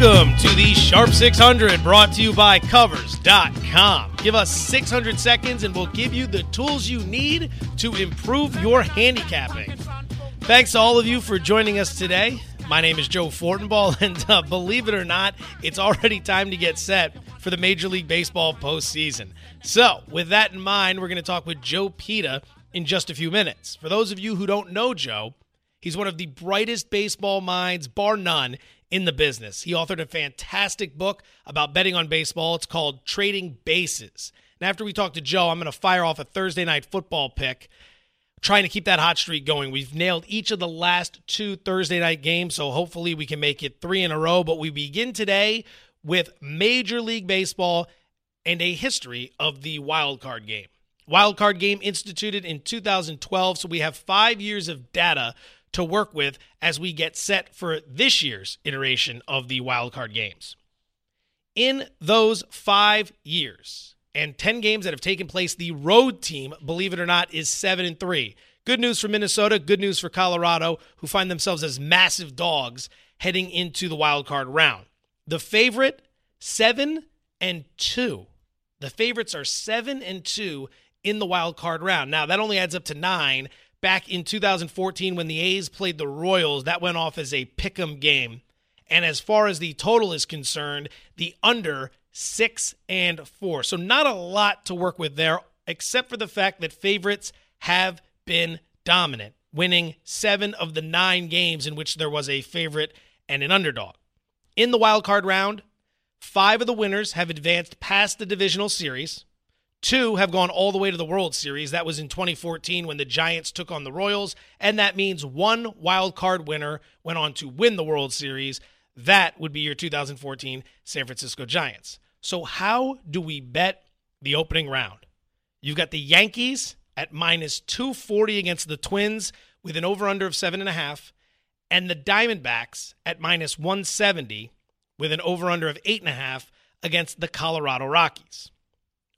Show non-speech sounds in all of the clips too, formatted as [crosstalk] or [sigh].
Welcome to the Sharp 600 brought to you by Covers.com. Give us 600 seconds and we'll give you the tools you need to improve your handicapping. Thanks to all of you for joining us today. My name is Joe Fortenbaugh, [laughs] and uh, believe it or not, it's already time to get set for the Major League Baseball postseason. So, with that in mind, we're going to talk with Joe Peta in just a few minutes. For those of you who don't know Joe, he's one of the brightest baseball minds, bar none, in the business. He authored a fantastic book about betting on baseball. It's called Trading Bases. And after we talk to Joe, I'm going to fire off a Thursday night football pick, trying to keep that hot streak going. We've nailed each of the last two Thursday night games, so hopefully we can make it three in a row. But we begin today with Major League Baseball and a history of the wild card game. Wild card game instituted in 2012, so we have five years of data to work with as we get set for this year's iteration of the wildcard games. In those five years and 10 games that have taken place, the road team, believe it or not, is 7 and 3. Good news for Minnesota, good news for Colorado, who find themselves as massive dogs heading into the wildcard round. The favorite, 7 and 2. The favorites are 7 and 2 in the wild card round. Now, that only adds up to 9 back in 2014 when the A's played the Royals, that went off as a pick 'em game. And as far as the total is concerned, the under six and four. So not a lot to work with there, except for the fact that favorites have been dominant, winning seven of the nine games in which there was a favorite and an underdog. In the wild card round, five of the winners have advanced past the divisional series. Two have gone all the way to the World Series. That was in 2014 when the Giants took on the Royals. And that means one wild card winner went on to win the World Series. That would be your 2014 San Francisco Giants. So, how do we bet the opening round? You've got the Yankees at minus 240 against the Twins with an over under of 7.5, and the Diamondbacks at minus 170 with an over under of 8.5 against the Colorado Rockies.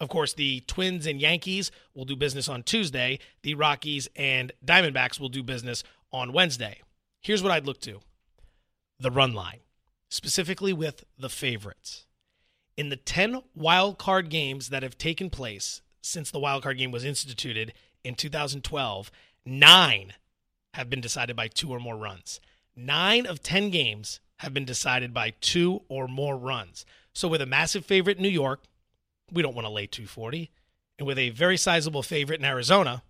Of course, the Twins and Yankees will do business on Tuesday. The Rockies and Diamondbacks will do business on Wednesday. Here's what I'd look to the run line, specifically with the favorites. In the 10 wild card games that have taken place since the wild card game was instituted in 2012, nine have been decided by two or more runs. Nine of 10 games have been decided by two or more runs. So, with a massive favorite, New York, we don't want to lay 240. And with a very sizable favorite in Arizona,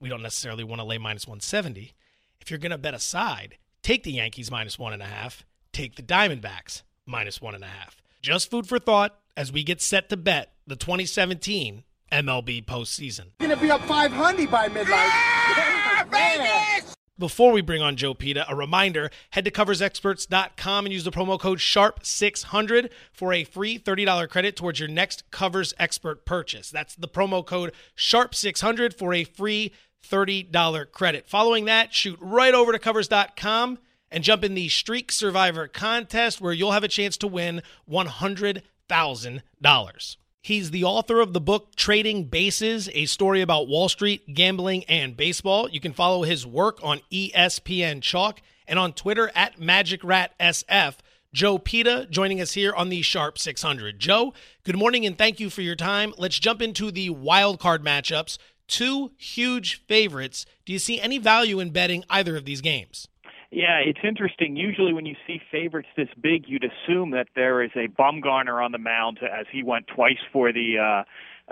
we don't necessarily want to lay minus 170. If you're going to bet a side, take the Yankees minus one and a half, take the Diamondbacks minus one and a half. Just food for thought as we get set to bet the 2017 MLB postseason. Going to be up 500 by midnight. Yeah, [laughs] before we bring on Joe Peta, a reminder head to coversexperts.com and use the promo code SHARP600 for a free $30 credit towards your next Covers Expert purchase. That's the promo code SHARP600 for a free $30 credit. Following that, shoot right over to covers.com and jump in the Streak Survivor contest where you'll have a chance to win $100,000. He's the author of the book Trading Bases, a story about Wall Street, gambling, and baseball. You can follow his work on ESPN Chalk and on Twitter at MagicRatSF. Joe Peta joining us here on the Sharp 600. Joe, good morning and thank you for your time. Let's jump into the wild card matchups. Two huge favorites. Do you see any value in betting either of these games? Yeah, it's interesting. Usually, when you see favorites this big, you'd assume that there is a Bumgarner on the mound, as he went twice for the uh,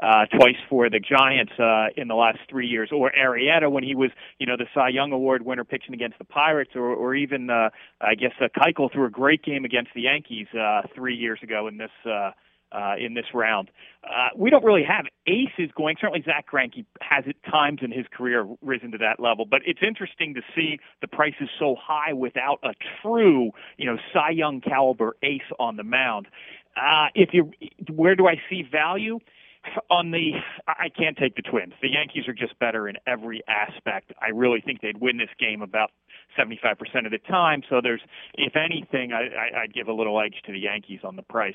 uh, twice for the Giants uh, in the last three years, or Arrieta when he was, you know, the Cy Young Award winner pitching against the Pirates, or, or even, uh, I guess, uh, Keuchel threw a great game against the Yankees uh, three years ago in this. Uh, uh, in this round. Uh, we don't really have aces going. Certainly, Zack Greinke has at times in his career risen to that level, but it's interesting to see the prices so high without a true, you know, Cy Young caliber ace on the mound. Uh, if you, where do I see value? on the I can't take the Twins. The Yankees are just better in every aspect. I really think they'd win this game about 75% of the time. So there's, if anything, I, I, I'd give a little edge to the Yankees on the price.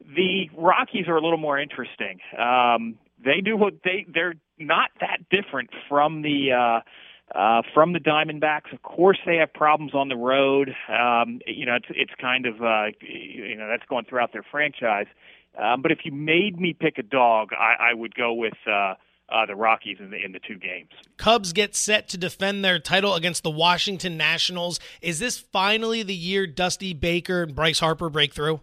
The Rockies are a little more interesting. Um, they do what they they're not that different from the uh, uh, from the Diamondbacks. Of course, they have problems on the road. Um, you know, it's it's kind of uh, you know that's going throughout their franchise. Um, but if you made me pick a dog, I, I would go with uh, uh, the Rockies in the in the two games. Cubs get set to defend their title against the Washington Nationals. Is this finally the year Dusty Baker and Bryce Harper break through?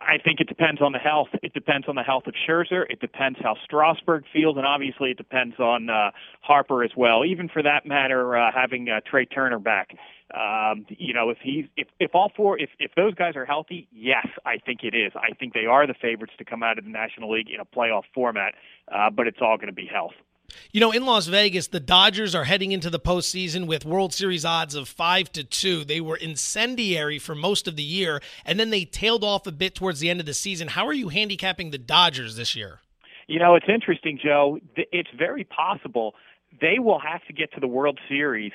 I think it depends on the health. It depends on the health of Scherzer. It depends how Strasburg feels, and obviously it depends on uh, Harper as well. Even for that matter, uh, having uh, Trea Turner back. Um, you know, if he's if if all four if if those guys are healthy, yes, I think it is. I think they are the favorites to come out of the National League in a playoff format. Uh, but it's all going to be health. You know, in Las Vegas, the Dodgers are heading into the postseason with World Series odds of five to two. They were incendiary for most of the year, and then they tailed off a bit towards the end of the season. How are you handicapping the Dodgers this year? You know, it's interesting, Joe. It's very possible they will have to get to the World Series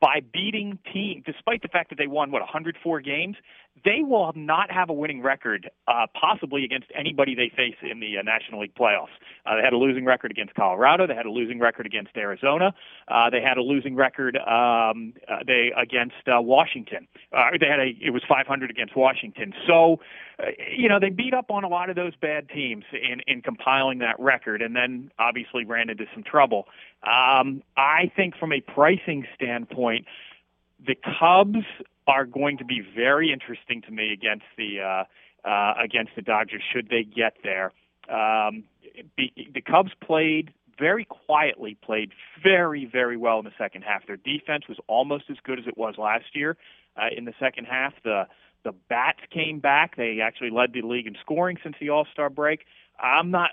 by beating team, despite the fact that they won what 104 games, they will not have a winning record, uh, possibly against anybody they face in the uh, National League playoffs. Uh, they had a losing record against Colorado. They had a losing record against Arizona. Uh, they had a losing record um, uh, they against uh, Washington. Uh, they had a it was 500 against Washington. So, uh, you know, they beat up on a lot of those bad teams in in compiling that record, and then obviously ran into some trouble. Um, I think from a pricing standpoint, the Cubs are going to be very interesting to me against the uh, uh, against the Dodgers should they get there. Um, be, the Cubs played very quietly, played very very well in the second half. Their defense was almost as good as it was last year uh, in the second half. The the bats came back. They actually led the league in scoring since the All Star break. I'm not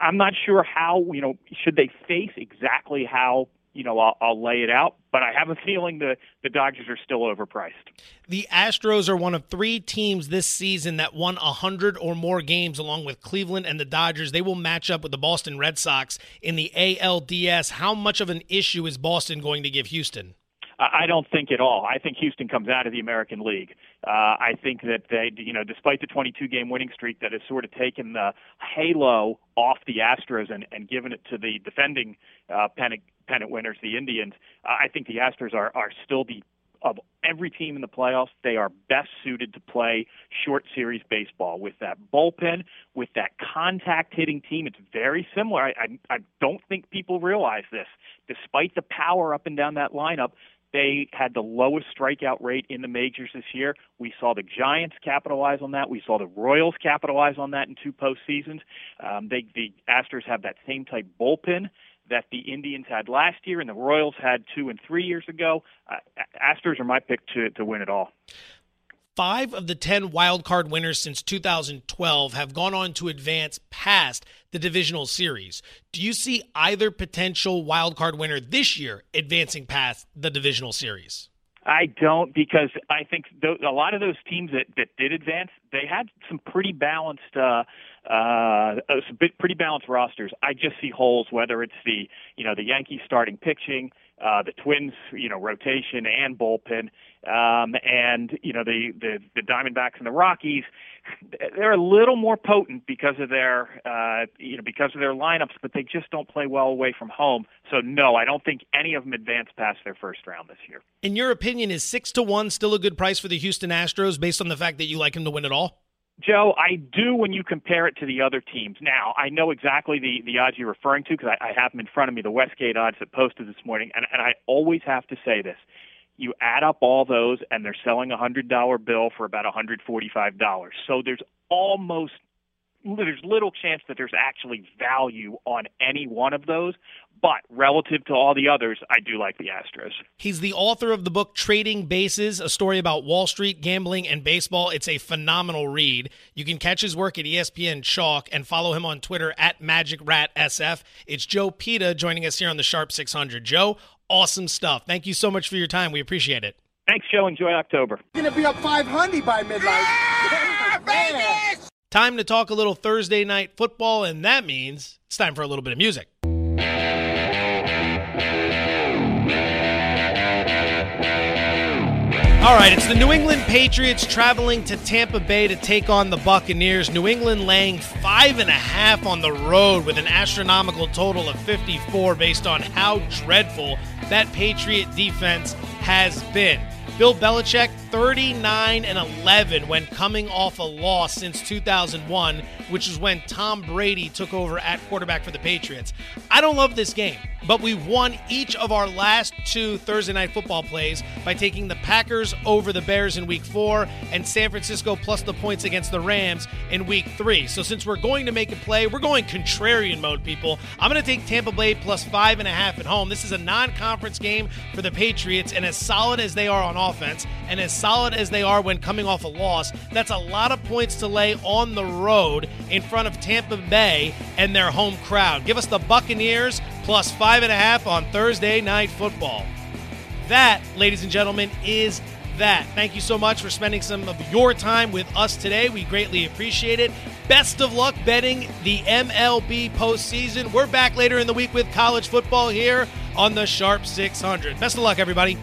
I'm not sure how you know should they face exactly how you know I'll, I'll lay it out, but I have a feeling the the Dodgers are still overpriced. The Astros are one of three teams this season that won hundred or more games, along with Cleveland and the Dodgers. They will match up with the Boston Red Sox in the ALDS. How much of an issue is Boston going to give Houston? I don't think at all. I think Houston comes out of the American League. Uh, I think that they, you know, despite the 22 game winning streak that has sort of taken the halo off the Astros and, and given it to the defending uh, pennant, pennant winners, the Indians, uh, I think the Astros are, are still the of every team in the playoffs, they are best suited to play short series baseball with that bullpen, with that contact hitting team. It's very similar. I, I, I don't think people realize this. Despite the power up and down that lineup, they had the lowest strikeout rate in the majors this year. We saw the Giants capitalize on that. We saw the Royals capitalize on that in two postseasons. Um, they, the Astros have that same type bullpen that the Indians had last year and the Royals had two and three years ago. Uh, Astros are my pick to, to win it all. Five of the 10 wildcard winners since 2012 have gone on to advance past the divisional series. Do you see either potential wildcard winner this year advancing past the divisional series? I don't because I think th- a lot of those teams that, that did advance, they had some pretty balanced, uh, uh, some pretty balanced rosters. I just see holes, whether it's the, you know, the Yankees starting pitching, uh, the Twins, you know, rotation and bullpen, um, and you know the, the the Diamondbacks and the Rockies. They're a little more potent because of their uh, you know because of their lineups, but they just don't play well away from home. So no, I don't think any of them advance past their first round this year. In your opinion, is six to one still a good price for the Houston Astros based on the fact that you like them to win it all? Joe, I do when you compare it to the other teams. Now, I know exactly the, the odds you're referring to because I, I have them in front of me, the Westgate odds that posted this morning, and, and I always have to say this. You add up all those, and they're selling a $100 bill for about $145. So there's almost there's little chance that there's actually value on any one of those. But relative to all the others, I do like the Astros. He's the author of the book Trading Bases, a story about Wall Street, gambling, and baseball. It's a phenomenal read. You can catch his work at ESPN Chalk and follow him on Twitter at MagicRatSF. It's Joe Peta joining us here on the Sharp 600. Joe, awesome stuff. Thank you so much for your time. We appreciate it. Thanks, Joe. Enjoy October. Going to be up 500 by midnight. Yeah, [laughs] Time to talk a little Thursday night football, and that means it's time for a little bit of music. All right, it's the New England Patriots traveling to Tampa Bay to take on the Buccaneers. New England laying five and a half on the road with an astronomical total of 54 based on how dreadful that Patriot defense has been. Bill Belichick 39 and 11 when coming off a loss since 2001, which is when Tom Brady took over at quarterback for the Patriots. I don't love this game, but we won each of our last two Thursday night football plays by taking the Packers over the Bears in week 4 and San Francisco plus the points against the Rams in week 3. So since we're going to make a play, we're going contrarian mode, people. I'm going to take Tampa Bay plus 5.5 at home. This is a non-conference game for the Patriots, and as solid as they are on offense and as solid as they are when coming off a loss, that's a lot of points to lay on the road in front of Tampa Bay and their home crowd. Give us the Buccaneers plus five and a half on Thursday night football. That, ladies and gentlemen, is that. Thank you so much for spending some of your time with us today. We greatly appreciate it. Best of luck betting the MLB postseason. We're back later in the week with college football here on the Sharp 600. Best of luck, everybody.